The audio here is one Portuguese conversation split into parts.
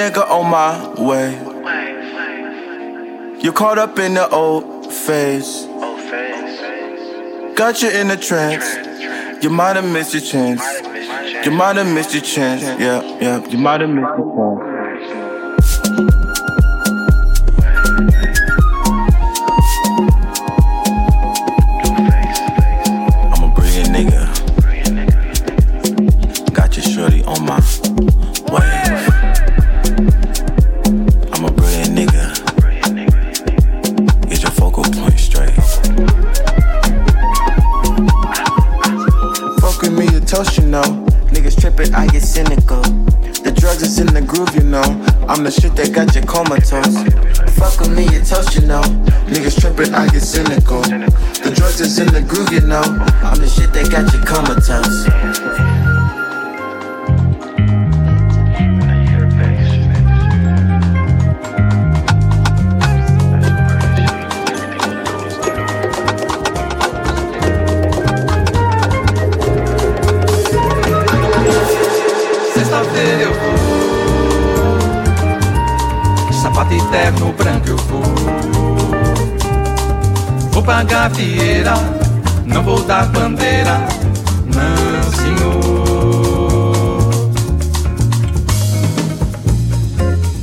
nigga on my way. You caught up in the old phase. Got you in a trance. You might have missed your chance. You might have missed your chance. Yeah, yeah. You might have missed your chance. Fuck with me, you toast, you know. Niggas trippin', I get cynical. The drugs is in the groove, you know. I'm the shit that got you comatose. Vou pra gafieira, não vou dar bandeira, não senhor.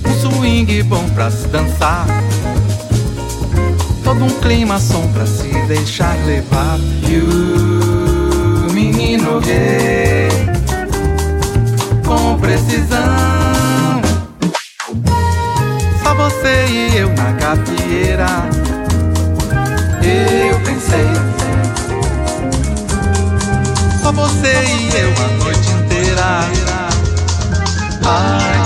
Um swing bom pra se dançar. Todo um clima som pra se deixar levar. E o menino gay com precisão. Só você e eu na gafieira. Eu pensei. Só você e eu a noite inteira. Ai,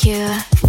secure.